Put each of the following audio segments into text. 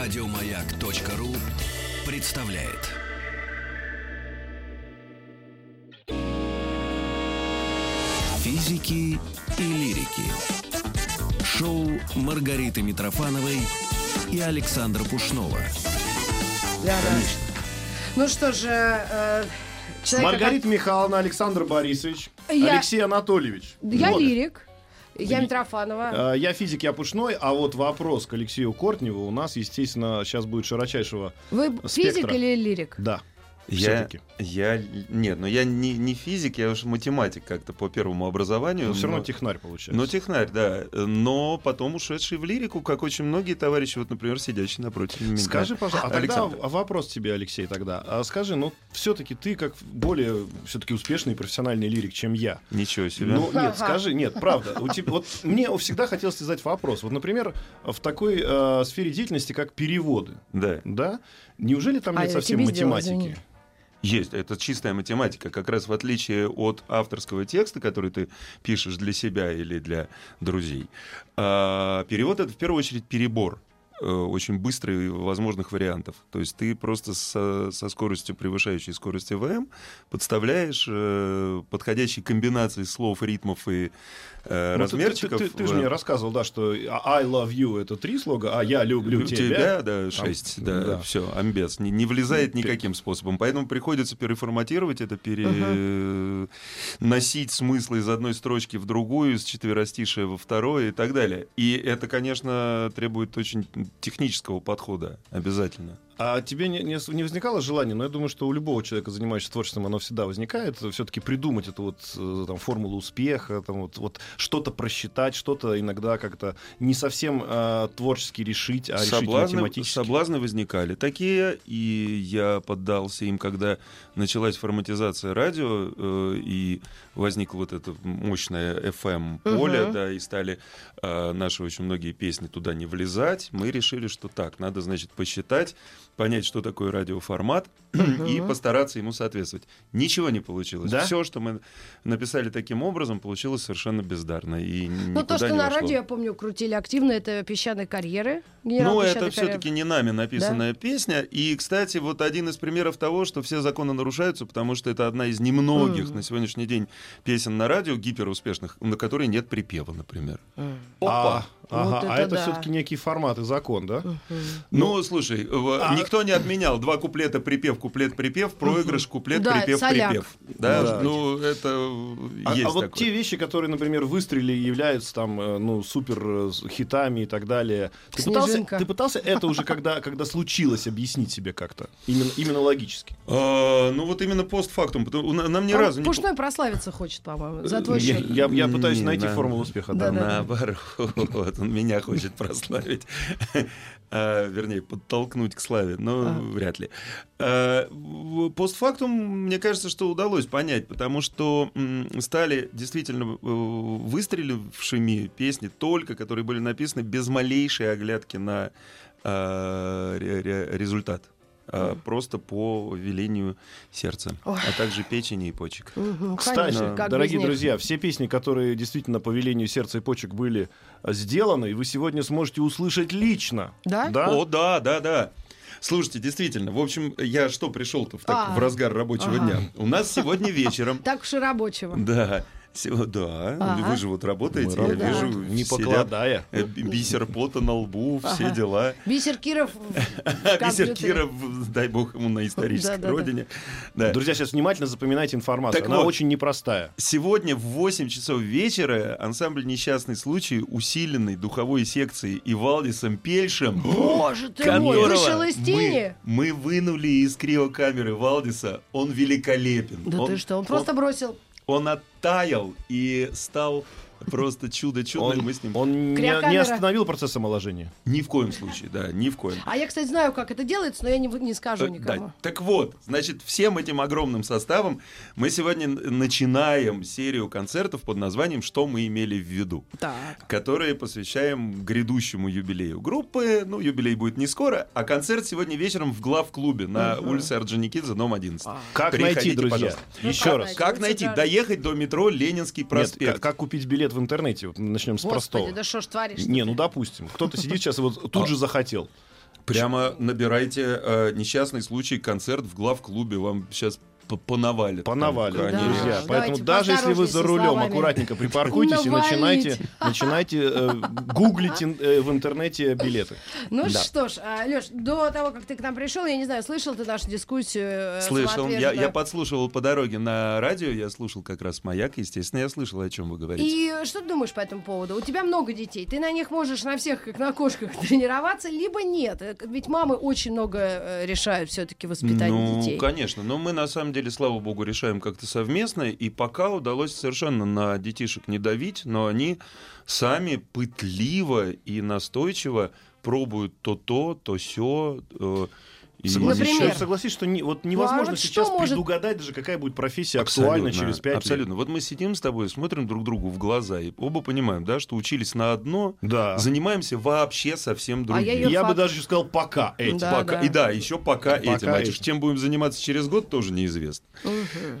Радиомаяк.ру представляет. Физики и лирики. Шоу Маргариты Митрофановой и Александра Пушнова. Да, да. Ну что же, э, человека, Маргарита Михайловна, Александр Борисович, Я- Алексей Анатольевич. как- Я Вот. лирик, я Митрофанова. Э, Я физик, я пушной, а вот вопрос к Алексею Кортневу у нас, естественно, сейчас будет широчайшего. Вы физик спектра. или лирик? Да. Я, я, нет, но я не, не физик, я уж математик как-то по первому образованию. Но все равно но- технарь получается. но технарь, да. Но потом ушедший в лирику, как очень многие товарищи, вот, например, сидящий напротив меня. Скажи, пожалуйста, а тогда Александр. в- вопрос тебе, Алексей, тогда. А скажи, ну, все-таки ты как более все-таки успешный профессиональный лирик, чем я. Ничего себе. Ну, нет, скажи, нет, правда. У тебя, вот мне всегда хотелось задать вопрос. Вот, например, в такой э, сфере деятельности, как переводы, Да, да, неужели там А, нет совсем сделала, математики? извини. Есть. Это чистая математика. Как раз в отличие от авторского текста, который ты пишешь для себя или для друзей. А, перевод — это в первую очередь перебор э, очень быстрый возможных вариантов. То есть ты просто со, со скоростью, превышающей скорость ВМ, подставляешь э, подходящие комбинации слов, ритмов и э, Ну, ты- размерчиков. Ты, ты- ты же мне рассказывал, да, что I love you это три слога, а я люблю тебя. да, шесть, да, да. все, амбец, не, не влезает Ну, никаким способом, поэтому приходится переформатировать это, переносить смыслы из одной строчки в другую, из четверостишия во второе и так далее. И это, конечно, требует очень технического подхода, обязательно. А тебе не, не, не возникало желания, но я думаю, что у любого человека, занимающегося творчеством, оно всегда возникает, все-таки придумать эту вот э, там, формулу успеха, там, вот, вот что-то просчитать, что-то иногда как-то не совсем э, творчески решить, а решить соблазны, математически. соблазны возникали такие, и я поддался им, когда началась форматизация радио, э, и возникло вот это мощное FM-поле, Мгм. да, и стали э, наши очень многие песни туда не влезать. Мы решили, что так, надо, значит, посчитать, понять, что такое радиоформат, и постараться ему соответствовать. Ничего не получилось. Да? Все, что мы написали таким образом, получилось совершенно бездарно. И Ну, то, что на радио, я помню, крутили активно, это «Песчаные карьеры». Ну, это все-таки не нами написанная песня. И, кстати, вот один из примеров того, что все законы нарушаются, потому что это одна из немногих Мгм. на сегодняшний день песен на радио гиперуспешных, на которой нет припева, например. М. А, ага, Вот а это это да. все-таки некий формат и закон, да? Ну, слушай, в- а- никто не отменял два куплета припев, куплет припев, проигрыш, куплет, Да, припев, соляк. припев. Да, Да. ну это А, есть а вот такое. те вещи, которые, например, выстрелили и являются там, э, ну, супер э, хитами и так далее. Ты пытался, ты пытался это уже, когда, когда случилось, объяснить себе как-то? Именно, именно логически. А, ну вот именно постфактум. Нам ни А разу не Пушной прославиться хочет, по-моему, за твой Я, счет. я- я пытаюсь Не, найти на- формулу успеха. Да, Да-да. Наоборот, он меня хочет прославить. А, Вернее, подтолкнуть к славе, но Ага. вряд ли. Постфактум, мне кажется, что удалось понять, потому что стали действительно э, выстрелившими песни только, которые были написаны без малейшей оглядки на ре- результат. а Просто по велению сердца, Ой. а также печени и почек. Кстати, конечно, дорогие друзья, все песни, которые действительно по велению сердца и почек были э, сделаны, вы сегодня сможете услышать лично. Да? О, да, да, да. Слушайте, действительно, в общем, я что пришел-то в, так- А. в разгар рабочего Ага. дня? У нас сегодня вечером. Так уж и рабочего. Да. Сего- Да, Ага. вы же вот работаете, Мы я работаем, вижу, не покладая. э, бисер пота на лбу, все Ага. дела. Бисер Киров Бисер. Киров, дай бог ему на исторической родине. Да. Друзья, сейчас внимательно запоминайте информацию. Так Она вот. очень непростая. Сегодня в 8 часов вечера ансамбль «Несчастный случай», усиленный духовой секцией и Валдисом Пельшем, Боже ты мой, вышел из тени. Мы, мы вынули из криокамеры Валдиса. Он великолепен. Да ты что, он просто бросил. Он оттаял и стал просто чудо чудным. Он, Мы с ним... он не, остановил процесс омоложения. Ни в коем случае, да, ни в коем. А я, кстати, знаю, как это делается, но я не, не скажу Э, никому. да. Так вот, значит, всем этим огромным составом мы сегодня начинаем серию концертов под названием «Что мы имели в виду», Так. которые посвящаем грядущему юбилею группы. Ну, юбилей будет не скоро, а концерт сегодня вечером в главклубе на улице Орджоникидзе, дом 11. Как Приходите, найти, друзья? пожалуйста. Еще как раз. найти? Как найти? Доехать до метро Ленинский Нет, проспект. как, как купить билет в интернете? Вот начнем с Господи, простого. да что ж творишь? Не, ну допустим. Кто-то сидит сейчас и вот тут же захотел. Прямо набирайте э, несчастный случай концерт в главклубе. Вам сейчас понавалит. Понавалили, конечно. друзья. Давайте Поэтому даже если вы за рулем, словами. аккуратненько припаркуйтесь и начинайте, начинайте э, гуглить э, в интернете билеты. Ну Да. что ж, Леш, до того, как ты к нам пришел, я не знаю, слышал ты нашу дискуссию? э, Слышал. Я, я подслушивал по дороге на радио, я слушал как раз «Маяк», естественно, я слышал, о чем вы говорите. И что ты думаешь по этому поводу? У тебя много детей, ты на них можешь на всех, как на кошках, тренироваться, либо нет. Ведь мамы очень много э, решают все-таки воспитание ну, детей. конечно. Но мы, на самом деле, слава богу, решаем как-то совместно. И пока удалось совершенно на детишек не давить, но они сами пытливо и настойчиво пробуют то то, то все. Согласись, Например? согласись, что не- вот невозможно Ну, а вот сейчас может- предугадать даже, какая будет профессия актуальна через пять Абсолютно. Вот мы сидим с тобой, смотрим друг другу в глаза, и оба понимаем, да, что учились на одно. Да. занимаемся вообще совсем другим. А я Я бы факт- даже еще сказал пока этим. Да, Пока- да. И да, еще пока, Пока этим. А чем будем заниматься через год, тоже неизвестно.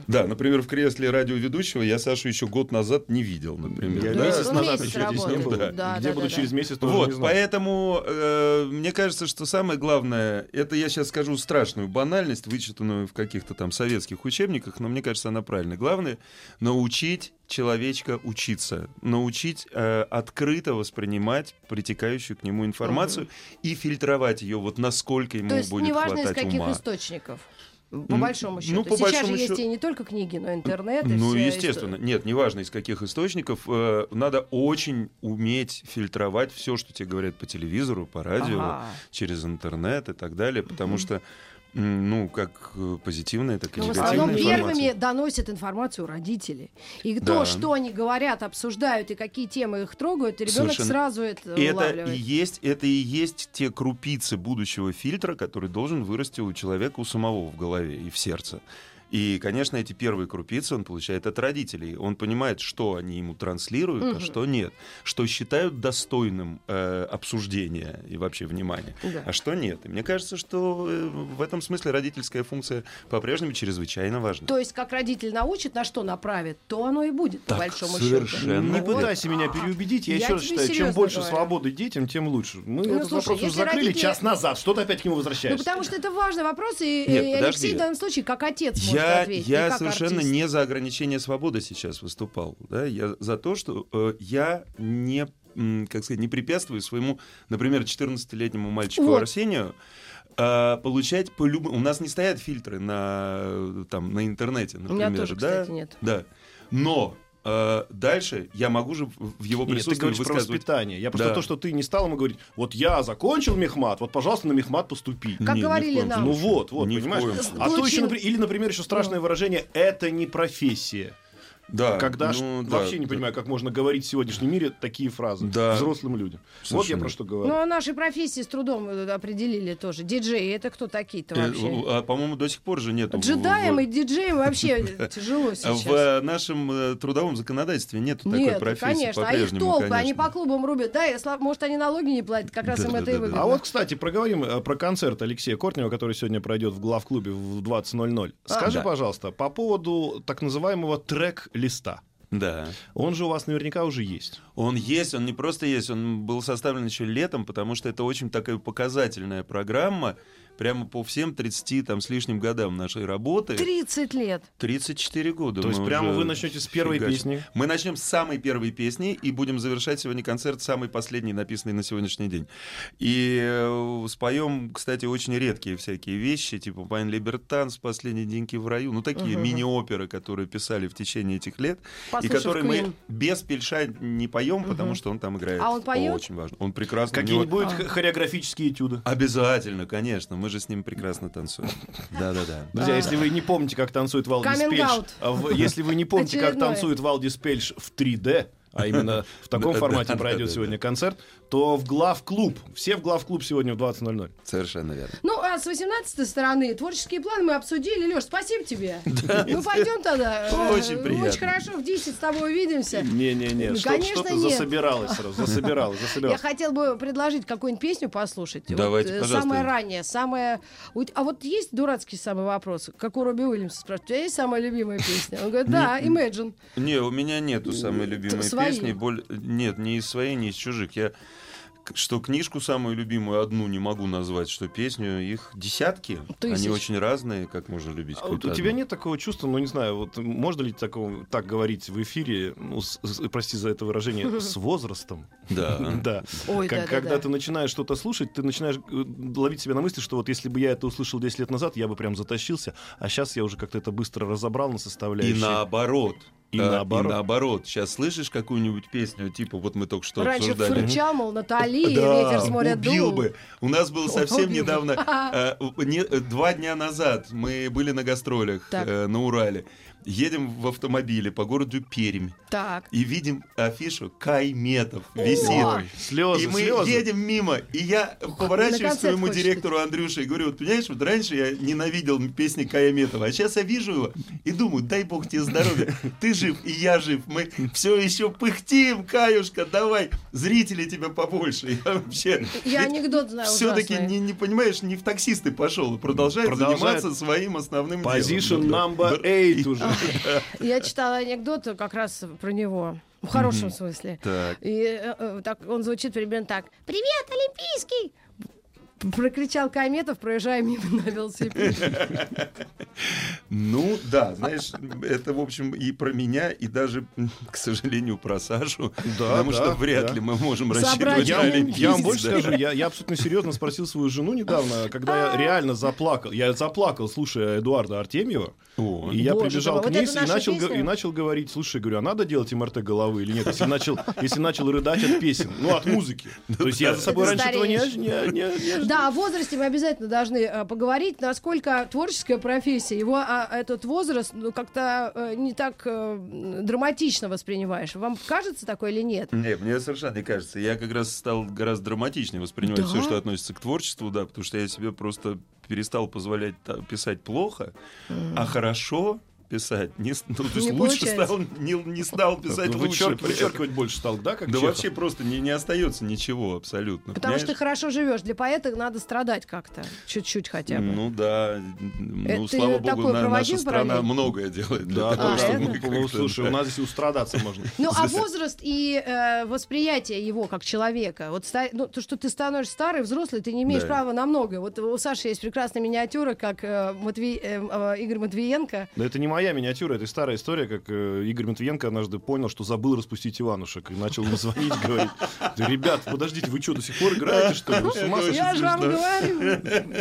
Да, например, в кресле радиоведущего я Сашу еще год назад не видел, например. Я Ну, да? месяц он назад месяц еще здесь не был. Да, Где да, буду да, через да. месяц, тоже Вот, не знаю. поэтому э, мне кажется, что самое главное, это я сейчас скажу страшную банальность, вычитанную в каких-то там советских учебниках, но мне кажется, она правильная. Главное научить человечка учиться, научить э, открыто воспринимать притекающую к нему информацию и фильтровать ее вот насколько ему То есть будет неважно из хватать каких ума. источников. По большому счету. ну, по Сейчас большому же есть счету- и не только книги, но и интернет. и Ну, вся естественно. история. Нет, неважно из каких источников. э, надо очень уметь фильтровать все, что тебе говорят по телевизору, по радио, Ага. через интернет и так далее, потому что, м, ну, как э, позитивная, так и Но в негативная основном информация. первыми доносят информацию родители. И Да. то, что они говорят, обсуждают и какие темы их трогают, ребенок Совершенно. сразу это И это и улавливает. есть, это и есть те крупицы будущего фильтра, который должен вырасти у человека у самого в голове и в сердце. И, конечно, эти первые крупицы он получает от родителей. Он понимает, что они ему транслируют, а Мгм. что нет. Что считают достойным э, обсуждения и вообще внимания, Да. а что нет. И мне кажется, что э, в этом смысле родительская функция по-прежнему чрезвычайно важна. То есть, как родитель научит, на что направит, то оно и будет, по Так большому совершенно счету. Не Вот. пытайся меня переубедить. Я, Я еще раз считаю, чем больше говорю. свободы детям, тем лучше. Мы Ну, этот слушай, вопрос уже закрыли родители- час назад. Что ты опять к нему Ну, возвращаешься? потому что это важный вопрос, и, Нет, и Алексей подожди. в данном случае как отец может Я, ответить. я совершенно артист. не за ограничение свободы сейчас выступал. Да? Я за то, что э, я не, как сказать, не препятствую своему, например, 14-летнему мальчику Вот. Арсению э, получать по любым... У нас не стоят фильтры на, там, на интернете, У например. меня тоже, да? кстати, нет. Да. Но э, дальше я могу же в его Нет, ты присутствии говоришь про высказывать... воспитание. Я просто Да. то, что ты не стал ему говорить, вот я закончил мехмат, вот, пожалуйста, на мехмат поступи. Как Не, ни в говорили коем нам. Ну вот, вот, Ни понимаешь? А то еще, например, или, например, еще страшное выражение «это не профессия». Да, Когда ж- ну, да, вообще не да. понимаю, как можно говорить в сегодняшнем мире такие фразы Да. взрослым людям. Вот я про что говорю. Ну, а наши профессии с трудом э, определили тоже. Диджеи, это кто такие-то Э, вообще? а, по-моему, до сих пор же нет. Джедаем и диджеем вообще тяжело В сейчас. э, нашем э, трудовом законодательстве нет такой профессии. конечно. А их по-прежнему, толпы, они по клубам рубят. Да, может, они налоги не платят, как раз им это и выгодно. А вот, кстати, проговорим э, про концерт Алексея Кортнева, который сегодня пройдет в главклубе в 20.00. Скажи, да. пожалуйста, по поводу так называемого трек-листа. Да. Он же у вас наверняка уже есть. Он есть, он не просто есть, он был составлен еще летом, потому что это очень такая показательная программа, прямо по всем 30 там, с лишним годам нашей работы. 30 лет. 34 года. То есть прямо вы начнете с первой фигачим. песни? Мы начнем с самой первой песни и будем завершать сегодня концерт самый последний, написанный на сегодняшний день. И э, споем, кстати, очень редкие всякие вещи, типа «Пайн Либертанс», «Последние деньги в раю», ну такие Мгм. мини-оперы, которые писали в течение этих лет, и Послушав которые Queen. мы без пельша не поем, потому что он там играет. А он поет? Очень важно. Он прекрасно. него- Какие-нибудь х- хореографические этюды? Обязательно, конечно. Мы же с ним прекрасно танцуем. Да-да-да. Друзья, если вы не помните, как танцует Валдис Пельш, а если вы не помните, как танцует Валдис Пельш в 3D, а именно в таком формате пройдет сегодня концерт, то в главклуб. Все в главклуб сегодня в 20.00. Совершенно верно. Ну, а с 18 стороны творческие планы мы обсудили. Леш, спасибо тебе. Ну, пойдем тогда. Очень Э, приятно. Очень хорошо, в 10 с тобой увидимся. Не-не-не, Ну, что-то нет. засобиралось сразу, засобиралось, Я хотел бы предложить какую-нибудь песню послушать. Давайте, э, пожалуйста. Самое раннее, самое... А вот есть дурацкий самый вопрос, как у Робби Уильямса спрашивают, у тебя есть самая любимая песня? Он говорит, да, Imagine. Не, у меня нету самой любимой песни. Боль... Нет, ни из своей, ни из чужих. Я что книжку самую любимую одну не могу назвать, что песню их десятки. Тысяч. Они очень разные, как можно любить. А вот у какую-то тебя одну. нет такого чувства, ну не знаю, вот можно ли такого, так говорить в эфире, ну, с- с- прости за это выражение, с возрастом? Да. Да. Ой, Как- да, да, когда да. ты начинаешь что-то слушать, ты начинаешь э, ловить себя на мысли, что вот если бы я это услышал 10 лет назад, я бы прям затащился, а сейчас я уже как-то это быстро разобрал на И составляющие. наоборот. И Да, наоборот. И наоборот. Сейчас слышишь какую-нибудь песню, типа вот мы только что Раньше обсуждали. фырчал, мол, Натали, Да, ветер с моря убил дул. бы. У нас был совсем Убил недавно, э, не- два дня назад мы были на гастролях э, на Урале. Едем в автомобиле по городу Пермь Так. и видим афишу Кайметов висит. Ой, Слезы, И мы слезы. едем мимо, и я поворачиваюсь к своему хочешь директору Андрюше и говорю, вот понимаешь, вот раньше я ненавидел песни Каяметова, а сейчас я вижу его и думаю, дай бог тебе здоровья, ты жив, и я жив, мы все еще пыхтим, Каюшка, давай, зрителей тебя побольше. Я вообще... Я анекдот знаю Все-таки не, не понимаешь, не в таксисты пошел, продолжает, Продолжает. заниматься своим основным Position делом. number eight уже. Я читала анекдот как раз про него. В хорошем смысле. Так. И э, э, так, он звучит примерно так. «Привет, Олимпийский!» Прокричал Кометов, проезжая мимо на велосипеде. Ну да, знаешь, это, в общем, и про меня, и даже, к сожалению, про Сашу. Да, потому да, что вряд да. ли мы можем рассчитывать Я, на Олимпийский, я вам больше да. скажу, я, я абсолютно серьезно спросил свою жену недавно, когда я реально заплакал. Я заплакал, слушая Эдуарда Артемьева. О, И я Боже прибежал мой, к вот ней это и начал, и начал говорить, слушай, говорю, а надо делать МРТ головы или нет? Если начал, если начал рыдать от песен, ну, от музыки. То есть я за собой раньше этого не... Да, о возрасте мы обязательно должны э, поговорить, насколько творческая профессия, его а, этот возраст ну, как-то э, не так э, драматично воспринимаешь. Вам кажется такое или нет? Не, мне совершенно не кажется. Я как раз стал гораздо драматичнее воспринимать Да? все, что относится к творчеству, да, потому что я себе просто перестал позволять писать плохо, а хорошо писать не, ну, то есть Не лучше получается. стал, не, не стал писать Ну, лучше. вычерк-. Вычеркивать больше стал, да, как Да Чехов? вообще просто не, не остается ничего абсолютно. Потому что ты понимаешь? хорошо живешь. Для поэта надо страдать как-то. Чуть-чуть хотя бы. Ну да, Это ну ты слава богу, на- наша страна параллель? многое делает для Да, того, А, чтобы это? мы ну, слушай, у нас здесь устрадаться можно. Ну, а возраст и э, восприятие его как человека. Вот ну, то, что ты становишься старый, взрослый, ты не имеешь Да. права на многое. Вот у Саши есть прекрасная миниатюра, как э, Матвей- э, э, Игорь Матвиенко. Да это не моя миниатюра, это старая история, как э, Игорь Матвиенко однажды понял, что забыл распустить Иванушек, и начал ему звонить, говорить, «Да, ребят, подождите, вы что, до сих пор играете, что ли? Вы с ума сошли?» Я же вам говорю.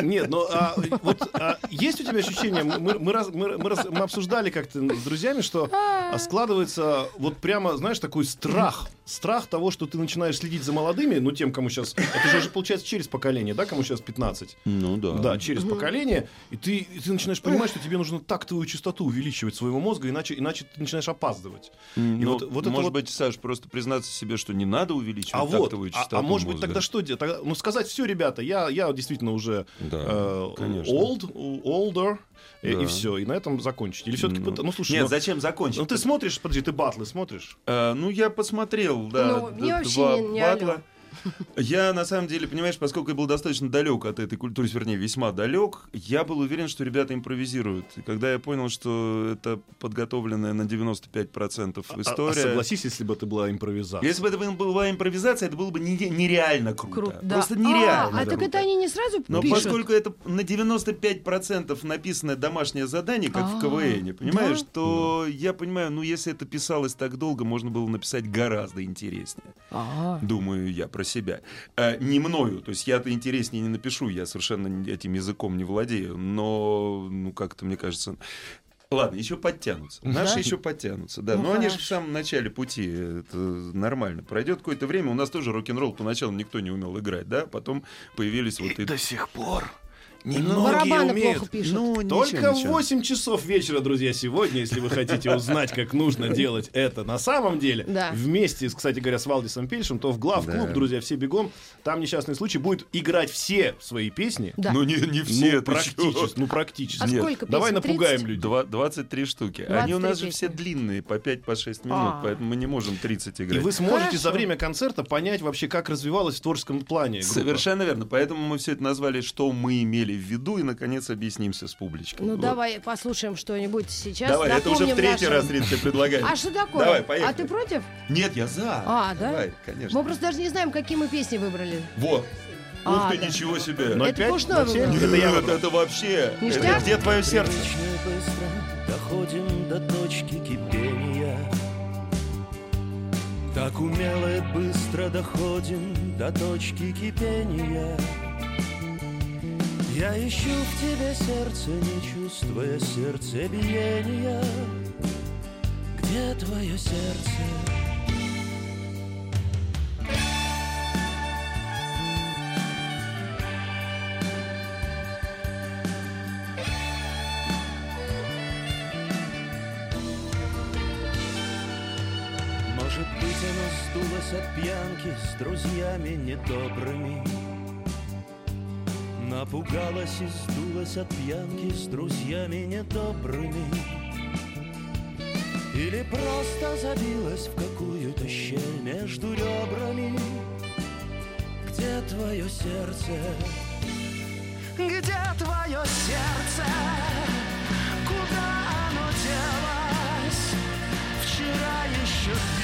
Нет, ну а, вот а, есть у тебя ощущение, мы, мы, раз- мы, мы раз- мы обсуждали как-то с друзьями, что а, складывается вот прямо, знаешь, такой страх, страх того, что ты начинаешь следить за молодыми, ну тем, кому сейчас, это же уже получается через поколение, да, кому сейчас 15, Ну да. да, через поколение, и ты, и ты начинаешь понимать, что тебе нужно тактовую частоту увеличивать своего мозга, иначе, иначе ты начинаешь опаздывать. И Ну, вот, вот это может вот- быть, Саш, просто признаться себе, что не надо увеличивать а вот, тактовую а, частоту а может быть мозга. тогда что делать? Тогда, ну сказать все, ребята, я, я действительно уже Да, э, конечно. old, older, Да. и все, и на этом закончить. Или все-таки, Ну, ну, слушай, Нет, ну, зачем закончить? ну, ты смотришь, подожди, ты батлы смотришь? А, ну, я посмотрел, да, Ну, мне вообще не- не батла. алё. Я, на самом деле, понимаешь, поскольку я был достаточно далек от этой культуры, вернее, весьма далек, я был уверен, что ребята импровизируют. И когда я понял, что это подготовленная на 95% А- а история... согласись, если бы это была импровизация. Если бы это была импровизация, это было бы нере- нереально круто. Круто. Да. Просто нереально А, а так это они не сразу Но пишут? поскольку это на 95% написанное домашнее задание, как в А, КВН, понимаешь, да? то я понимаю, ну если это писалось так долго, можно было написать гораздо интереснее. А, Думаю я про себя. А, не мною, то есть я-то интереснее не напишу, я совершенно этим языком не владею, но, ну как-то мне кажется... Ладно, еще подтянутся. Наши Да? еще подтянутся, да. Ну, Но они же хорошо. в самом начале пути, это нормально. Пройдет какое-то время, у нас тоже рок-н-ролл поначалу никто не умел играть, да, потом появились вот и... сих пор барабаны плохо пишут. Ну, Только ничего, в ничего. 8 часов вечера, друзья, сегодня, если вы хотите узнать, как нужно делать это на самом деле, Да. вместе, с, кстати говоря, с Валдисом Пельшем, то в глав-клуб, Да. друзья, все бегом, там несчастный случай будет играть все свои песни. да. Ну, не, не все, ну, практически, чё? ну, практически. А нет. сколько песен? Давай 30? напугаем людей. Два- 23 штуки. Они у 23 нас же все длинные, по 5-6 минут, А. поэтому мы не можем 30 И играть. вы сможете Хорошо. за время концерта понять вообще, как развивалась в творческом плане группа. Совершенно верно. Поэтому мы все это назвали, что мы имели имели в виду и, наконец, объяснимся с публичкой. Ну Вот. давай послушаем что-нибудь сейчас. Давай, это уже в напомним третий нашим- раз Рит тебе предлагаю. А что такое? Давай, поехали. А ты против? Нет, я за. А, да? Давай, конечно. Мы просто даже не знаем, какие мы песни выбрали. Вот. А, Ух ты, да. ничего себе. Ну, Это опять? Пушной семь? выбрал. Это я вообще. Ништяк? Это где твое сердце? Быстро доходим до точки кипения Так умело и быстро доходим до точки кипения Я ищу в тебе сердце, не чувствуя сердцебиения Где твое сердце? Может быть, оно сдулось от пьянки с друзьями недобрыми. Напугалась и сдулась от пьянки с друзьями недобрыми. Или просто забилась в какую-то щель между ребрами. Где твое сердце? Где твое сердце? Куда оно делось? Вчера еще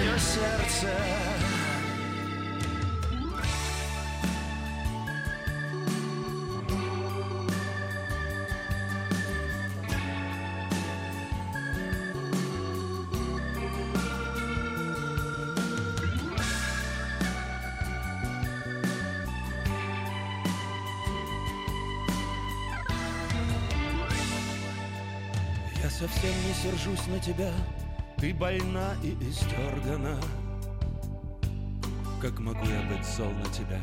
Твое сердце? Я совсем не сержусь на тебя, ты больна и истергана. Как могу я быть зол на тебя?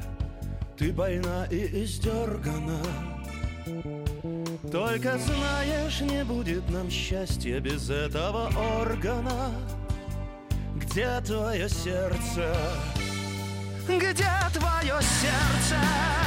Ты больна и истергана. Только знаешь, не будет нам счастья без этого органа. Где твое сердце? Где твое сердце?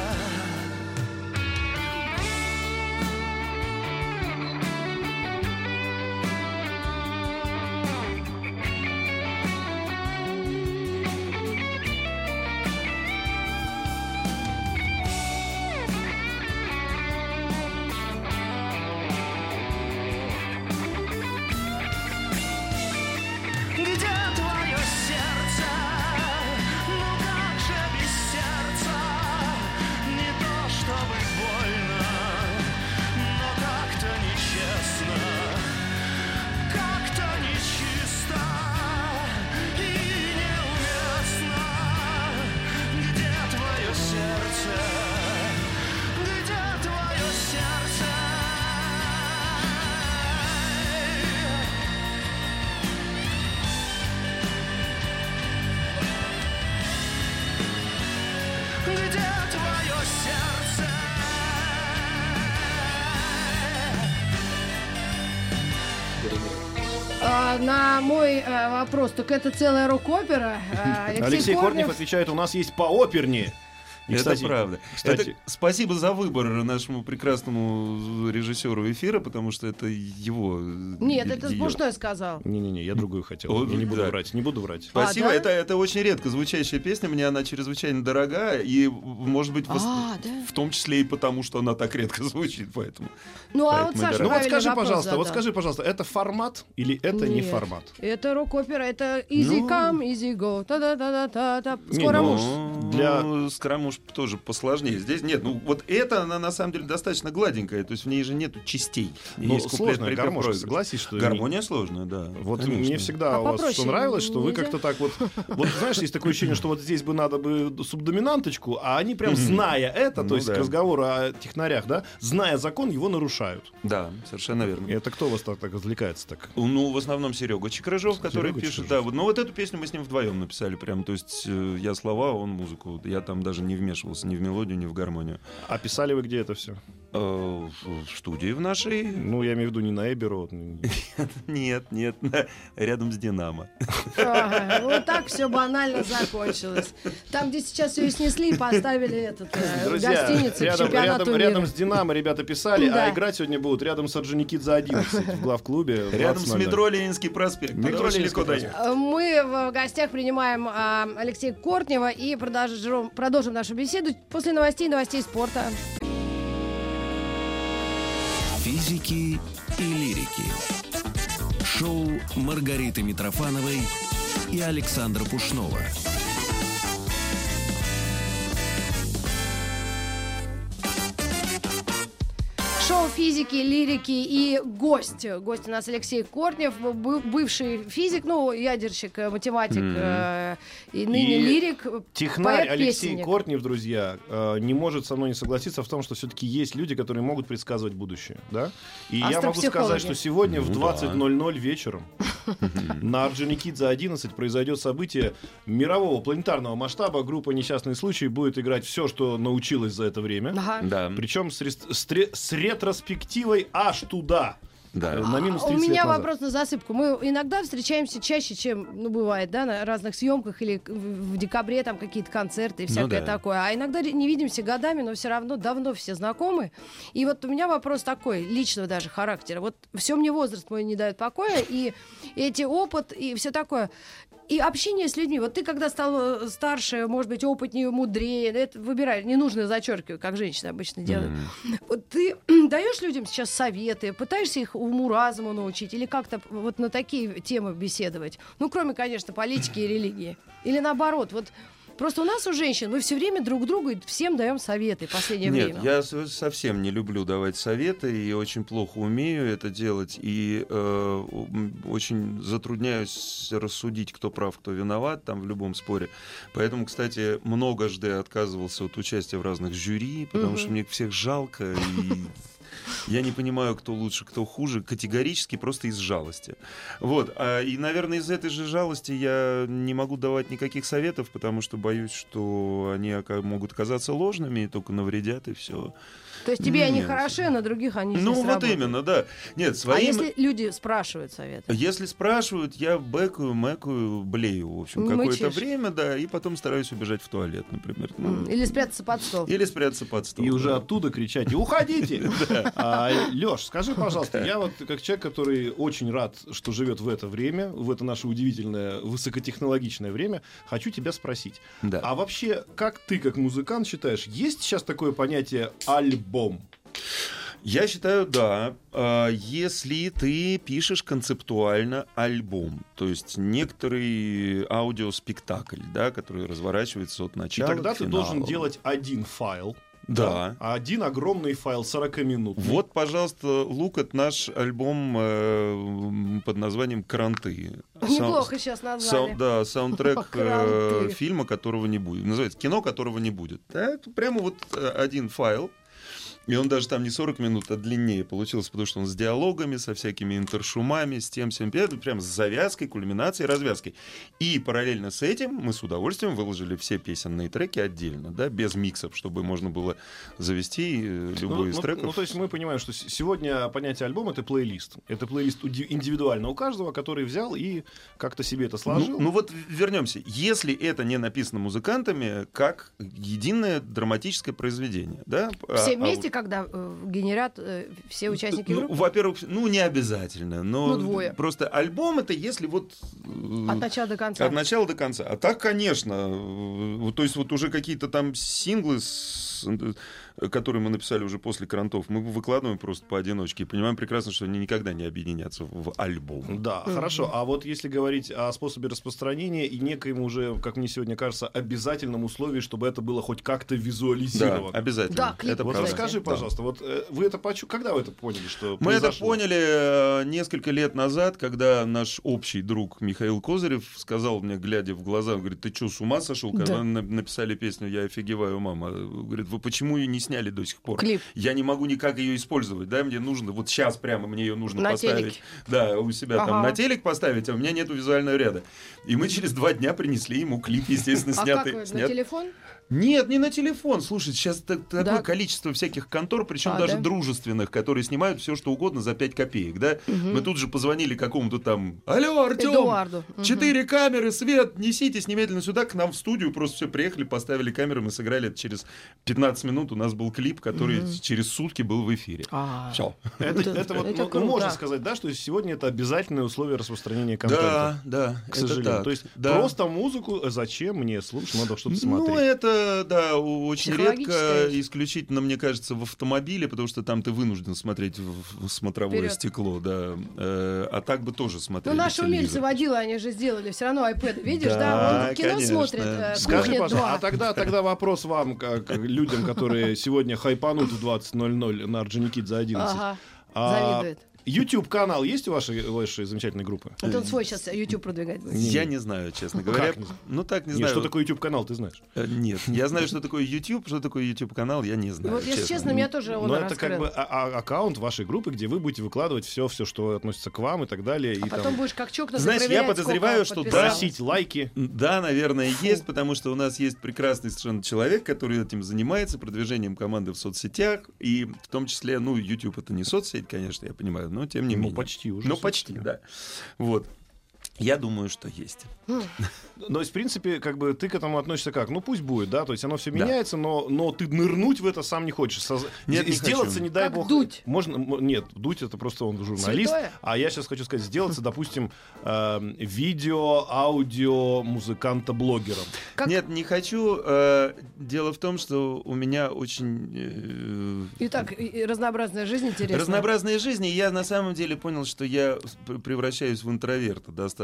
вопрос, так это целая рок-опера. А, Алексей Корнев отвечает, у нас есть по-опернее. И, Это кстати, правда. кстати- Это спасибо за выбор нашему прекрасному режиссеру эфира, потому что это его. Нет, это её. Смешной сказал. Не-не-не, я другую хотел. О, я не буду да. врать, не буду врать. Спасибо, А, да? это, это очень редко звучащая песня, мне она чрезвычайно дорога, и, может быть, А, да? в том числе и потому, что она так редко звучит, поэтому. Ну, а вот Саша Ну вот скажи, пожалуйста, вот задал. скажи, пожалуйста, это формат или это не Нет, формат? Это рок-опера, это easy Ну. come, easy go. Та-да-да-да-та-та. Не, Скоро ну, муж. Для- Скрамуш тоже посложнее. Здесь нет, ну вот это, она на самом деле достаточно гладенькая, то есть в ней же нету частей. Ну, Есть куплет, сложная гармошка, проигрыш. согласись, что... Гармония сложная, да. Вот конечно. мне всегда А у вас что нравилось, что вы нельзя? как-то так вот... Вот знаешь, есть такое ощущение, что вот здесь бы надо бы субдоминанточку, а они прям, зная это, Ну то есть да. к разговору о технарях, да, зная закон, его нарушают. Да, совершенно верно. Это кто вас так, так развлекается так? Ну, в основном Серега Чикрыжов, который пишет. Да, вот, ну вот эту песню мы с ним вдвоем написали прям. То есть э, я слова, он музыку. Я там даже не, вмешивался ни в мелодию, ни в гармонию. А писали вы где это все? Э, В студии в нашей... Ну, я имею в виду не на Эберу. ну, Нет, нет, рядом с Динамо. Вот так все банально закончилось. Там, где сейчас ее снесли, поставили этот э, гостиницу рядом, чемпионату рядом, мира. рядом с Динамо ребята писали, а играть сегодня будут рядом с Орджоникидзе 11 в главклубе. Рядом с 20:00. метро Ленинский проспект. Метро Ленинский проспект. Мы в гостях принимаем а, Алексея Кортнева и продолжим, продолжим нашу беседу после новостей новостей спорта. Физики и лирики. Шоу Маргариты Митрофановой и Александра Пушнова. Шоу физики, лирики и гость. Гость у нас Алексей Кортнев, бы- бывший физик, ну, ядерщик, э, математик э, и ныне И лирик. Технарь Алексей. Кортнев, друзья, э, не может со мной не согласиться в том, что все-таки есть люди, которые могут предсказывать будущее. Да? И я могу сказать, что сегодня в Ну да. 20.00 вечером на Орджоникидзе 11 произойдет событие мирового планетарного масштаба. Группа «Несчастный случай» будет играть все, что научилась за это время. Ага. Да, Причем с, рес- с тре- с ретроспективой аж туда. да. Э, На минус А 30 У меня вопрос на засыпку. Мы иногда встречаемся чаще, чем, ну, бывает, да, на разных съемках или в в декабре там какие-то концерты и всякое да. такое. А иногда не видимся годами, но все равно давно все знакомы. И вот у меня вопрос такой, личного даже характера. Вот все мне возраст мой не дает покоя, и эти опыт, и все такое. И общение с людьми. Вот ты, когда стал э, старше, может быть, опытнее, мудрее, это выбирай, не нужно зачеркивать, как женщины обычно делают. Вот ты даешь людям сейчас советы, пытаешься их уму-разуму научить или как-то вот на такие темы беседовать? Ну, кроме, конечно, политики и религии. Или наоборот, вот просто у нас у женщин мы все время друг другу и всем даем советы в последнее Нет, время. я со- совсем не люблю давать советы и очень плохо умею это делать и э, очень затрудняюсь рассудить, кто прав, кто виноват там в любом споре. Поэтому, кстати, многожды отказывался от участия в разных жюри, потому Мгм. что мне всех жалко и я не понимаю, кто лучше, кто хуже, категорически просто из жалости. Вот. а, и, наверное, из этой же жалости я не могу давать никаких советов, потому что боюсь, что они могут оказаться ложными и только навредят, и все. То есть тебе они Нет. хороши, а на других они Ну, вот сработают. именно, да. Нет, А своим... если люди спрашивают советы? Если спрашивают, я бэкаю, мэкаю, блею, в общем, Мычишь. какое-то время, да, и потом стараюсь убежать в туалет, например. Ну, Или спрятаться под стол? Или спрятаться под стол. И уже да. оттуда кричать «Уходите!» Леш, скажи, пожалуйста, я вот как человек, который очень рад, что живет в это время, в это наше удивительное, высокотехнологичное время, хочу тебя спросить. Да. А вообще, как ты, как музыкант, считаешь, есть сейчас такое понятие «альбом»? Я считаю, да. А, Если ты пишешь концептуально альбом, то есть некоторый аудиоспектакль, да, который разворачивается от И начала тогда к ты должен делать один файл. Да. А один огромный файл 40 минут. Вот, пожалуйста, Лукат наш альбом э, под названием «Кранты». Неплохо сейчас Сау- назвали. да, саундтрек э, фильма, которого не будет. Называется «Кино, которого не будет». Да, это прямо вот э, один файл. И он даже там не 40 минут, а длиннее получился, потому что он с диалогами, со всякими интершумами, с тем, всем, прям с завязкой, кульминацией, развязкой. И параллельно с этим мы с удовольствием выложили все песенные треки отдельно, да, без миксов, чтобы можно было завести э, любой Ну, из ну, треков. ну, то есть мы понимаем, что сегодня понятие альбом это плейлист. Это плейлист индивидуально у каждого, который взял и как-то себе это сложил. Ну, ну вот вернемся. Если это не написано музыкантами, как единое драматическое произведение, да? А- Все а вместе, вот- когда э, генерят э, все участники ну, группы? во-первых, ну не обязательно, но Ну, двое. просто альбом это если вот э, От начала до конца. от начала до конца. А так, конечно, то есть вот уже какие-то там синглы, с- которые мы написали уже после крантов, мы выкладываем просто поодиночке и понимаем прекрасно, что они никогда не объединятся в альбом. Да, хорошо. А вот если говорить о способе распространения и некоему уже, как мне сегодня кажется, обязательном условии, чтобы это было хоть как-то Да, визуализировано. обязательно. Да, клип, это Вот правда. расскажи, Да. пожалуйста, вот э, вы это почу... когда вы это поняли, что Мы это произошло? поняли э, несколько лет назад, когда наш общий друг Михаил Козырев сказал мне, глядя в глаза, он говорит, ты что, с ума сошел? Когда Да. на- написали песню «Я офигеваю, мама». Говорит, вы почему ее не сняли до сих пор? Клип. Я не могу никак ее использовать, да, мне нужно, вот сейчас прямо мне ее нужно На поставить. телеке. Да, у себя там Ага. на телек поставить, а у меня нету визуального ряда. И мы через два дня принесли ему клип, естественно, А снятый. как вы, на телефон? Нет, не на телефон. Слушай, сейчас так- такое Да. количество всяких контор, причем А, даже да? дружественных, которые снимают все, что угодно за 5 копеек, да? Мы тут же позвонили какому-то там, алло, Артем, четыре камеры, свет, неситесь немедленно сюда, к нам в студию, просто все приехали, поставили камеры, мы сыграли это через 15 минут, у нас был клип, который через сутки был в эфире. А. Все. Это, это вот, Это ну, ну, круто. можно сказать, да, что сегодня это обязательное условие распространения контента. Да, да, К это сожалению. так. То есть Да. просто музыку э, зачем мне слушать, надо что-то смотреть. Ну, это, да, очень редко, исключительно, мне кажется, в автомобиле, потому что там ты вынужден смотреть в в смотровое Вперед. стекло, да. Э, А так бы тоже Ну, смотрели наши умельцы водила, они же сделали все равно iPad. Видишь, да? Да, Он кино конечно. смотрит. э, Скажи, «Кухня пожалуйста, 2». а тогда, тогда вопрос вам, как людям, которые сегодня хайпанут в 20.00 на Орджоникид за 11. Ага, А, завидует. YouTube-канал есть у вашей, вашей замечательной группы? Это он свой сейчас YouTube продвигать будет. Я не знаю, честно говоря. Как? Ну, так не Нет, знаю. что такое YouTube-канал, ты знаешь? Э, Нет, я знаю, что такое YouTube, что такое YouTube-канал, я не знаю. Вот, если честно, меня тоже он Но это как бы а- а- аккаунт вашей группы, где вы будете выкладывать все, все, что относится к вам и так далее. и А потом там будешь как чокнутый Знаешь, я подозреваю, что да. просить лайки. Да, наверное, есть, потому что у нас есть прекрасный совершенно человек, который этим занимается, продвижением команды в соцсетях, и в том числе, ну, YouTube это не соцсеть, конечно, я понимаю, но тем не Ну, менее. почти уже Ну, почти, да. Вот. Я думаю, что есть. Но, есть, в принципе, как бы ты к этому относишься как? Ну, пусть будет, да, то есть оно все Да. меняется, но, но ты нырнуть в это сам не хочешь. Соз- Нет, не сделаться, хочу. не дай Как бог. Дудь. Можно, нет, Дудь это просто он журналист. Святое? А я сейчас хочу сказать, сделаться, допустим, эм, видео, аудио, музыканта-блогером. Как- Нет, не хочу. Э, Дело в том, что у меня очень э, Итак, разнообразная жизнь интересная. Разнообразные жизни. и Я на самом деле понял, что я пр- превращаюсь в интроверта достаточно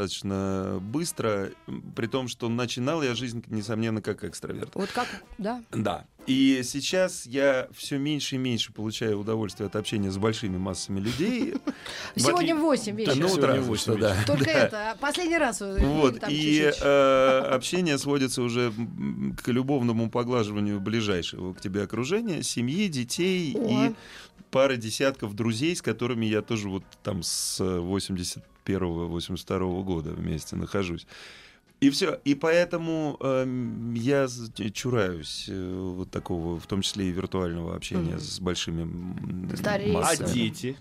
быстро, м, при том, что начинал я жизнь, несомненно, как экстраверт. Вот как, да? Да. И сейчас я все меньше и меньше получаю удовольствие от общения с большими массами людей. Сегодня в 8 Да, вечера. ну, Сегодня разве в восемь что, да. Только это, последний раз. Вот, и э, общение сводится уже к любовному поглаживанию ближайшего к тебе окружения, семьи, детей и пары десятков друзей, с которыми я тоже вот там с 81-82 года вместе нахожусь. И все. И поэтому эм, я з- чураюсь э, вот такого, в том числе и виртуального общения Мгм. с большими м, Стареешь. А дети?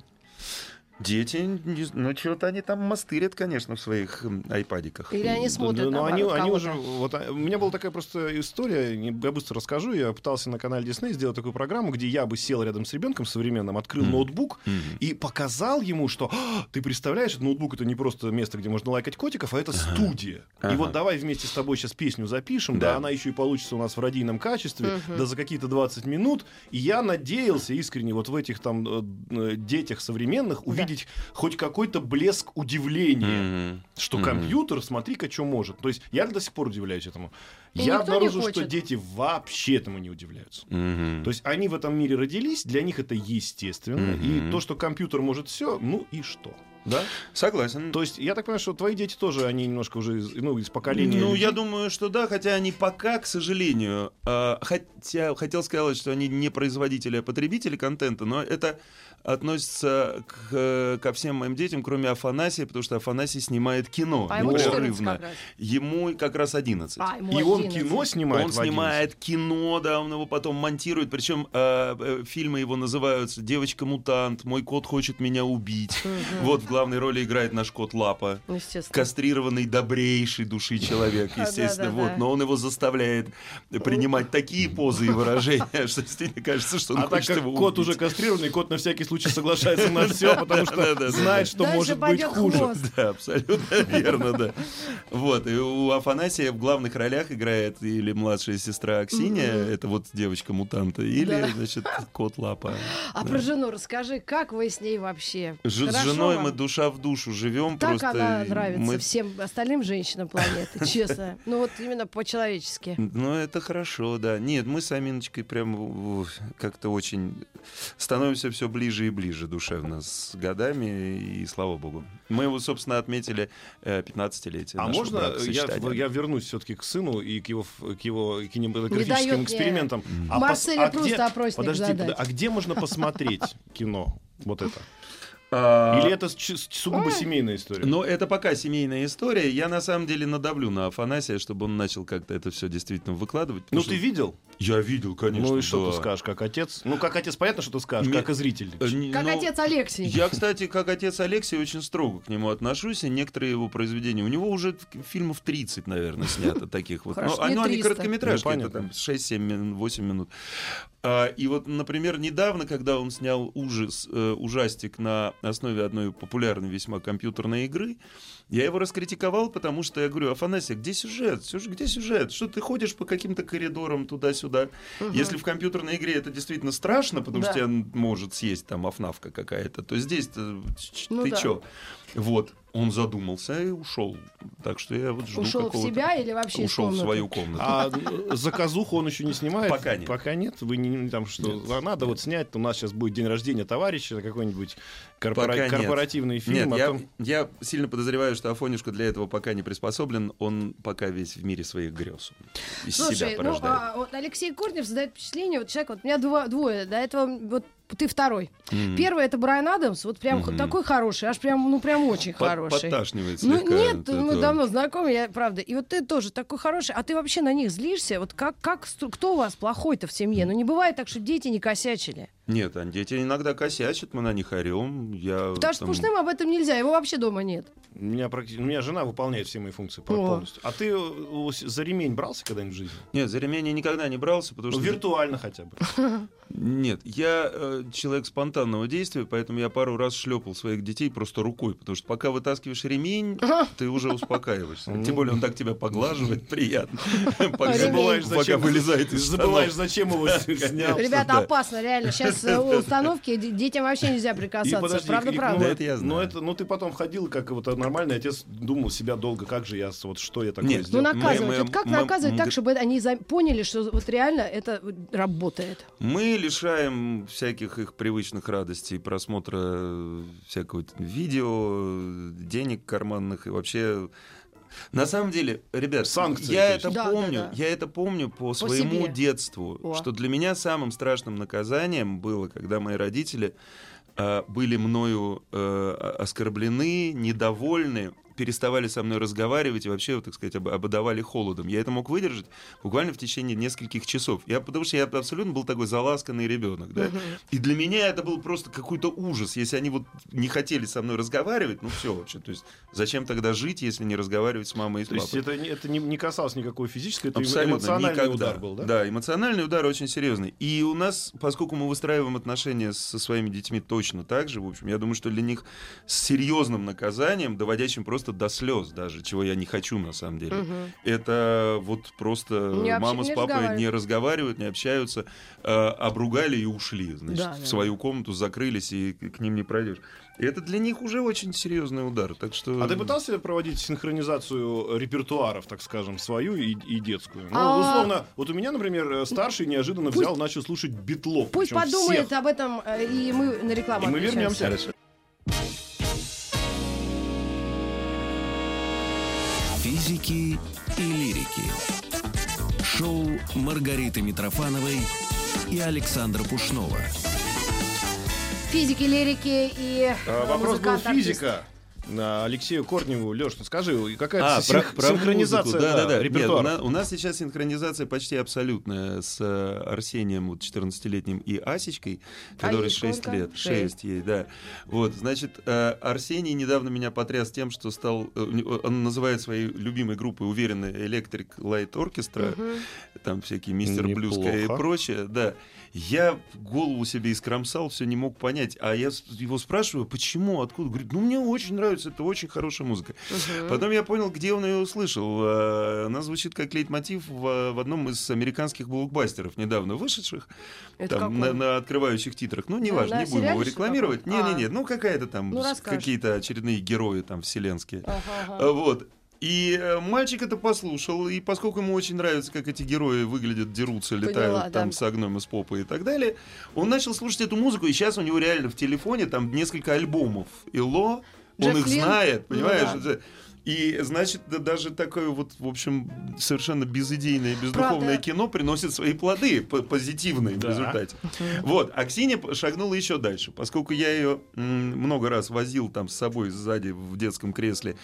Дети, ну что-то они там мастырят, конечно, в своих айпадиках. Или они И- смотрят Ну, ну, наоборот они, они кого-то. уже. Вот, а, у меня была такая просто история, я быстро расскажу. Я пытался на канале Disney сделать такую программу, где я бы сел рядом с ребенком современным, открыл Мгм. ноутбук Мгм. и показал ему, что «А, ты представляешь, ноутбук это не просто место, где можно лайкать котиков, а это студия. И Ага. вот давай вместе с тобой сейчас песню запишем, да, Да. она еще и получится у нас в радийном качестве, Мгм. да за какие-то 20 минут. И я надеялся искренне вот в этих там э, э, детях современных увидеть хоть какой-то блеск удивления Мгм. что Мгм. компьютер, смотри-ка, что может. То есть я до сих пор удивляюсь этому. И я обнаружил, что дети вообще этому не удивляются. Мгм. То есть они в этом мире родились, для них это естественно. Мгм. И то, что компьютер может все, ну и что? Да? Согласен. То есть я так понимаю, что твои дети тоже, они немножко уже из, ну, из поколения. Ну, людей. я думаю, что да, хотя они пока, к сожалению, э, хотя хотел сказать, что они не производители, а потребители контента, но это относится к, э, ко всем моим детям, кроме Афанасия, потому что Афанасий снимает кино А ему 14 непрерывно. как раз. Ему как раз 11. А, ему И он 11. кино снимает он в 11. снимает кино, да, он его потом монтирует. Причем э, э, фильмы его называются «Девочка-мутант», «Мой кот хочет меня убить». Вот в главной роли играет наш кот Лапа. Естественно. Кастрированный, добрейший души человек, естественно. Вот, но он его заставляет принимать такие позы и выражения, что действительно кажется, что он А так как его кот убить. уже кастрированный, кот на всякий случай соглашается на все, потому что знает, что может быть хуже. Да, абсолютно верно, да. Вот, и у Афанасия в главных ролях играет или младшая сестра Аксинья, это вот девочка-мутанта, или, значит, кот Лапа. А про жену расскажи, как вы с ней вообще? С женой мы душа в душу живем. Так просто она нравится мы- всем остальным женщинам планеты, честно. Ну вот именно по-человечески. Ну, это хорошо, да. Нет, мы с Аминочкой прям как-то очень становимся все ближе и ближе душевно с годами, и слава богу. Мы его, собственно, отметили э, 15-летие А нашего можно я, я вернусь все-таки к сыну и к его, к его Не кинематографическим экспериментам. А, Марселя а просто где- опросник подожди, задать. а где можно посмотреть кино? Вот это. А, Или это сугубо семейная история? Но это пока семейная история. Я на самом деле надавлю на Афанасия, чтобы он начал как-то это все действительно выкладывать. Ну, ты видел? Я видел, конечно. ну и что да. ты скажешь, как отец? Ну, как отец, понятно, что ты скажешь, Ми- как и зритель. Э, не- Как ну, отец Алексей. Я, кстати, как отец Алексей, очень строго к нему отношусь, и некоторые его произведения, у него уже фильмов 30, наверное, снято таких вот. Хорошо, Ну, не ну, они 300. короткометражки, Ну, это там 6-7 минут, 8 минут. А, и вот, например, недавно, когда он снял ужас, э, ужастик на основе одной популярной весьма компьютерной игры, я его раскритиковал, потому что я говорю, Афанасий, где сюжет? Сюж- Где сюжет? Что ты ходишь по каким-то коридорам туда-сюда? Если в компьютерной игре это действительно страшно, потому Да. что тебя может съесть там афнавка какая-то, то здесь ты, Ну ты да. чё? Вот, он задумался и ушел. Так что я вот жду Ушел в себя или вообще Ушел в свою комнату. А э, заказуху он еще не снимает? Пока нет. Пока нет. Вы не, там что? а надо вот снять. У нас сейчас будет день рождения товарища, какой-нибудь корпора- Пока нет. корпоративный фильм. Нет, о я, том- я сильно подозреваю, что Афонюшка для этого пока не приспособлен. Он пока весь в мире своих грез. Из себя Слушай, ну порождает. а, вот Алексей Корнев создает впечатление, вот человек, вот у меня два, двое, до этого вот ты второй. М. Первый это Брайан Адамс, вот прям Мгм. такой хороший, аж прям, ну прям очень Под- хороший. Подташнивает Ну слегка нет, от мы давно знакомы, я правда. И вот ты тоже такой хороший, а ты вообще на них злишься? Вот как, как кто у вас плохой-то в семье? Ну не бывает так, что дети не косячили. Нет, а дети иногда косячат, мы на них орем. Я, Потому что там- Пушным об этом нельзя, его вообще дома нет. У меня, практи- у меня жена выполняет все мои функции О. полностью. А ты э, за ремень брался когда-нибудь в жизни? Нет, за ремень я никогда не брался, потому Ну, что... виртуально хотя бы. Нет, я э, человек спонтанного действия, поэтому я пару раз шлепал своих детей просто рукой, потому что пока вытаскиваешь ремень, ты уже успокаиваешься. Тем более он так тебя поглаживает, приятно. Пока вылезает из забываешь, зачем его снял. Ребята, опасно, реально. Сейчас э, у установки детям вообще нельзя И прикасаться. подожди, правда, и- правда. Ну, Да, это я знаю. Ну, это, ну, ты потом ходил, как вот нормальный отец, думал себя долго, как же я, с- вот что я такое Нет, Ну, сделал. наказывать. мы- вот как мы- наказывать мы- так, чтобы они поняли, что вот реально это работает? Мы лишаем всяких их привычных радостей, просмотра э, всякого видео, э, денег карманных и вообще... На самом деле, ребят, Санкции, я это Да, да, помню, да. я это помню по, своему себе. детству, О. что для меня самым страшным наказанием было, когда мои родители э, были мною э, оскорблены, недовольны, переставали со мной разговаривать и вообще, так сказать, об- ободовали холодом. Я это мог выдержать буквально в течение нескольких часов. Я, потому что я абсолютно был такой заласканный ребенок. Да? И для меня это был просто какой-то ужас. Если они вот не хотели со мной разговаривать, ну все вообще. То есть зачем тогда жить, если не разговаривать с мамой и с То есть папой? это, не- это не, не касалось никакой физической, это Абсолютно, эмоциональный никогда. удар был, да? Да, эмоциональный удар очень серьезный. И у нас, поскольку мы выстраиваем отношения со своими детьми точно так же, в общем, я думаю, что для них с серьезным наказанием, доводящим просто до слез даже, чего я не хочу на самом деле, это вот просто Не мама с не папой разговаривают. не разговаривают, не общаются, э, обругали и ушли, значит, Да, в да. свою комнату закрылись и к ним не пройдешь. И это для них уже очень серьезный удар. Так что... А ты пытался проводить синхронизацию репертуаров, так скажем, свою и, и детскую? Ну, А- условно, вот у меня, например, э, старший неожиданно Пусть- взял, начал слушать битлов. Пусть подумает всех. об этом, э, и мы на рекламу И мы вернемся. Физики и лирики. Шоу Маргариты Митрофановой и Александра Пушнова. Физики, лирики и А, э, Вопрос был музыкант, артист. Алексею Корневу. Леш, ну скажи, какая-то А, син- про, про синхронизация музыку, да, да, да. Нет, у, репертуара? нас, у нас сейчас синхронизация почти абсолютная с э, Арсением, вот 14-летним, и Асечкой, А которой ей 6 сколько? лет. Шесть. 6 ей, да. Вот, значит, э, Арсений недавно меня потряс тем, что стал... э, Он называет своей любимой группой уверенно Electric Light Orchestra, там всякие Мистер Блюзка и Неплохо. прочее, да. Я голову себе искромсал, все не мог понять. А я его спрашиваю, почему, откуда? Говорит, ну мне очень нравится, это очень хорошая музыка. Потом я понял, где он ее услышал. Э, Она звучит как лейтмотив в, в одном из американских блокбастеров, недавно вышедших, Это там, на, на открывающих титрах. Ну, неважно, на не будем его рекламировать. Не-не-не, А. ну какая-то там Ну, какие-то очередные герои там вселенские. Ага, ага. А, Вот. И э, мальчик это послушал, и поскольку ему очень нравится, как эти герои выглядят, дерутся, летают Поняла, там да. с огнем из попы и так далее, он начал слушать эту музыку, и сейчас у него реально в телефоне там несколько альбомов Ило, он Джефф их Лин? знает, Ну понимаешь? да. Это- И, значит, да, даже такое вот, в общем, совершенно безыдейное, бездуховное Правда. кино приносит свои плоды по- позитивные в Да. результате. Вот, а Ксения шагнула еще дальше. Поскольку я ее много раз возил там с собой сзади в детском кресле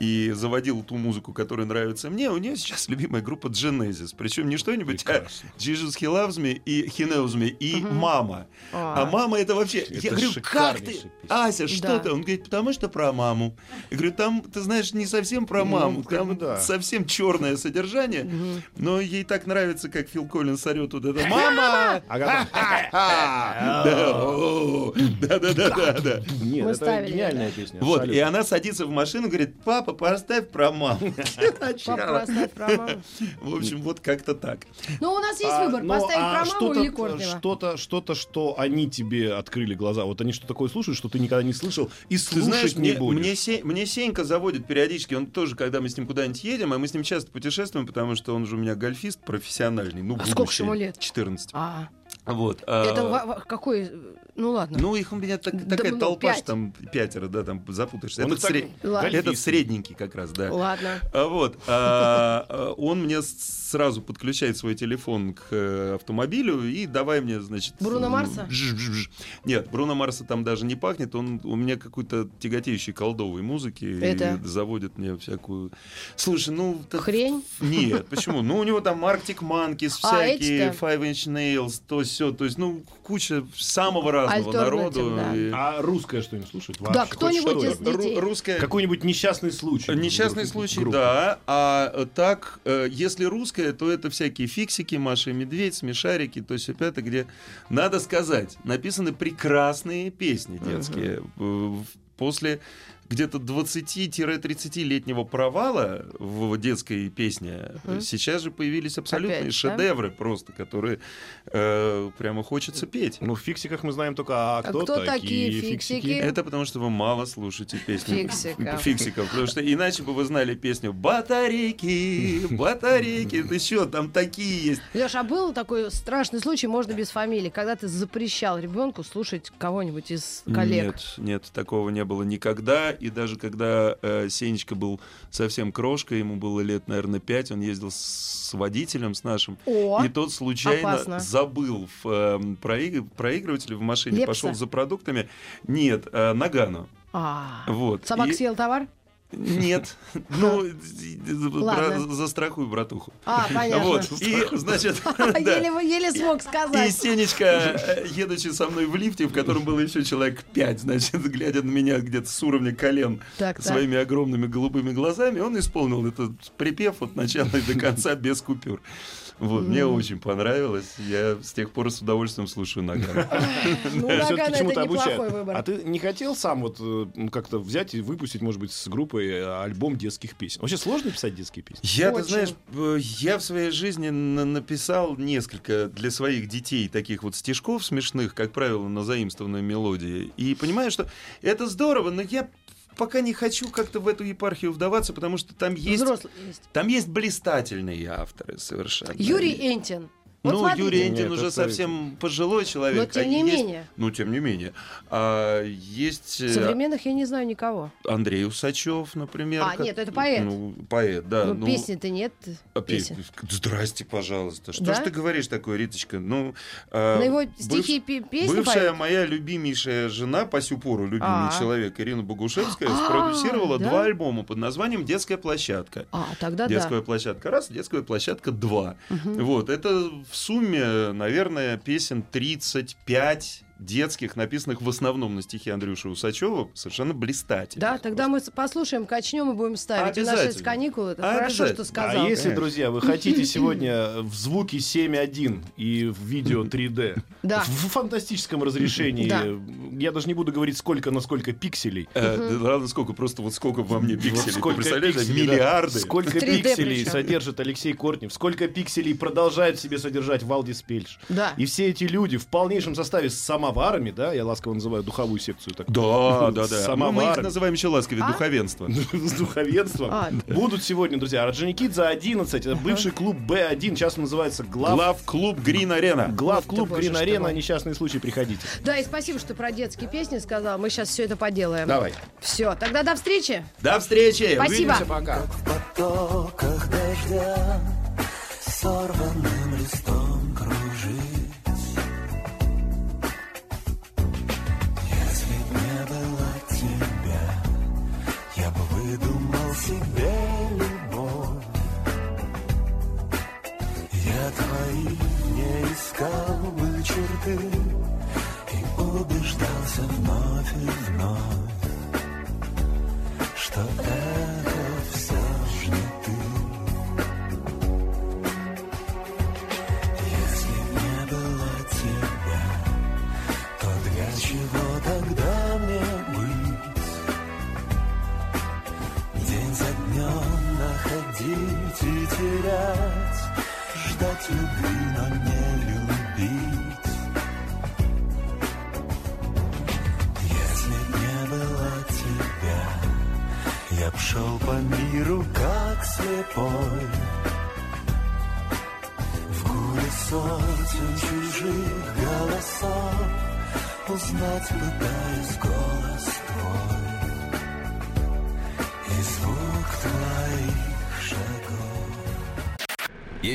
и заводил ту музыку, которая нравится мне, у нее сейчас любимая группа Genesis. Причем не что-нибудь, Прекрасно. а Jesus He Loves Me и He Knows Me и Мама. А. А мама это вообще... Это я говорю, как ты? песня. Ася, что Да. ты? Он говорит, потому что про маму. Я говорю, там, ты знаешь, не совсем про Ну, маму, как там да. совсем черное содержание, но ей так нравится, как Фил Коллинс орет вот это «Мама!» Ага. Да, о, Да-да-да-да. Нет, это гениальная песня. Вот, и она садится в машину, говорит, папа, поставь про маму. Папа, поставь про маму. В общем, вот как-то так. Ну, у нас есть А, выбор, ну, поставить а про маму или Кортнева. Что-то, что-то, что они тебе открыли глаза. Вот они что такое слушают, что ты никогда не слышал, и слушать не будешь. мне, Се- мне Сенька заводит периодически, он тоже, когда мы с ним куда-нибудь едем, а мы с ним часто путешествуем, потому что он же у меня гольфист профессиональный. Ну, А сколько будущий, ему лет? 14. А, Вот. а, это во- какой... Ну, ладно. Ну, их у меня так- Да, такая ну, толпа, пять. что там пятеро, да, там запутаешься. Он Этот, и так сред- этот средненький как раз, да. Ладно. А Вот, а, а, он мне сразу подключает свой телефон к э, автомобилю и давай мне, значит... Бруно м, Марса? жж-жж-жж. Нет, Бруно Марса там даже не пахнет, он у меня какой-то тяготеющей колдовой музыки и Это? заводит мне всякую... Слушай, ну... Хрень? Нет, почему? Ну, у него там Arctic Monkeys, А, всякие? Five Inch Nails, то все, то есть, ну, куча самого разного народу. да. и- А русское что-нибудь слушают? Да, Вообще, хоть кто-нибудь из детей. Ру- русская... Какой-нибудь несчастный случай. Несчастный Группы- случай, группы. да. А э, так, э, если русское, то это всякие фиксики, Маша и Медведь, смешарики, то есть это где, надо сказать, написаны прекрасные песни детские. В- После где-то 20-30-летнего провала в детской песне Мгм. сейчас же появились абсолютные Опять, да? шедевры просто, которые э, прямо хочется петь. Ну, в фиксиках мы знаем только, а кто, кто такие фиксики? Это потому, что вы мало слушаете песни Фиксиков. фиксиков. Потому что иначе бы вы знали песню «Батарейки, батарейки». Ты что, там такие есть. Леш, а был такой страшный случай, можно без фамилии, когда ты запрещал ребенку слушать кого-нибудь из коллег? Нет, нет, такого не было никогда. И даже когда э, Сенечка был совсем крошкой, ему было лет, наверное, пять, он ездил с, с водителем, с нашим. О, И тот случайно опасно. забыл в э, проиг- проигрывателе в машине, Лепса? пошел за продуктами. Нет, э, Нагану. а. Вот. Собака И- съел товар? Нет. Ну, бра- застрахуй, братуху. А, понятно. Вот. И, значит, да. Еле, еле смог И сказать. Сенечка, э, едучи со мной в лифте, в котором было еще человек пять, значит, глядя на меня где-то с уровня колен Так, так. своими огромными голубыми глазами, он исполнил этот припев от начала и до конца без купюр. Вот, мне очень понравилось. Я с тех пор с удовольствием слушаю Нагана. Ну, Нагано это чему-то неплохой обучают. выбор. А ты не хотел сам вот э, как-то взять и выпустить, может быть, с группой э, альбом детских песен? Вообще сложно писать детские песни? Я, ты знаешь, э, я в своей жизни на- написал несколько для своих детей таких вот стишков смешных, как правило, на заимствованной мелодии. И понимаю, что это здорово, но я пока не хочу как-то в эту епархию вдаваться, потому что там есть, Взрослый есть. там есть блистательные авторы совершенно. Юрий Энтин. Вот ну, смотрите. Юрий Энтин уже это- совсем пожилой человек. Но тем а не есть- менее. Ну, тем не менее. А, есть э, Современных я не знаю никого. Андрей Усачев, например. А, как- нет, это поэт. Ну, поэт, да. Ну, ну, песни-то нет. а, пе- песен. Здрасте, пожалуйста. Что Да? ж ты говоришь такое, Риточка? Ну, а, На его быв- стихи пе- песни Бывшая поют? моя любимейшая жена, по сю пору любимый А. человек, Ирина Богушевская, А, спродюсировала да? два альбома под названием «Детская площадка». А, тогда Детская площадка раз, детская площадка два. да. Мгм. Вот, это в сумме, наверное, песен 35 детских, написанных в основном на стихи Андрюши Усачева, совершенно блистательных. Да, тогда мы с- послушаем, качнем и будем ставить. У нас Обязательно. есть каникулы. Это хорошо, что сказал. А если, Конечно. друзья, вы хотите сегодня в звуке 7.1 и в видео 3D, Да. в фантастическом разрешении, Да. я даже не буду говорить, сколько на сколько пикселей, Э, ладно, сколько, просто вот сколько во мне пикселей. Сколько представляешь, миллиарды. Сколько 3D пикселей содержит Алексей Кортнев, сколько пикселей продолжает в себе содержать Валдис Пельш. Да. И все эти люди в полнейшем составе с самоварами, да, я ласково называю духовую секцию так. Да, да, да. С Ну, мы их называем еще ласковее А? духовенство. с духовенством. А. Будут сегодня, друзья, Орджоникидзе 11, это бывший клуб Б1, сейчас он называется Глав... Глав-клуб Грин Арена. Ты, боже Грин Арена, несчастный случай, приходите. Да, и спасибо, что про детские песни сказала. Мы сейчас все это поделаем. Давай. Все, тогда до встречи. До встречи. Спасибо. Увидимся, пока. потоках дождя Сорванным листом кружить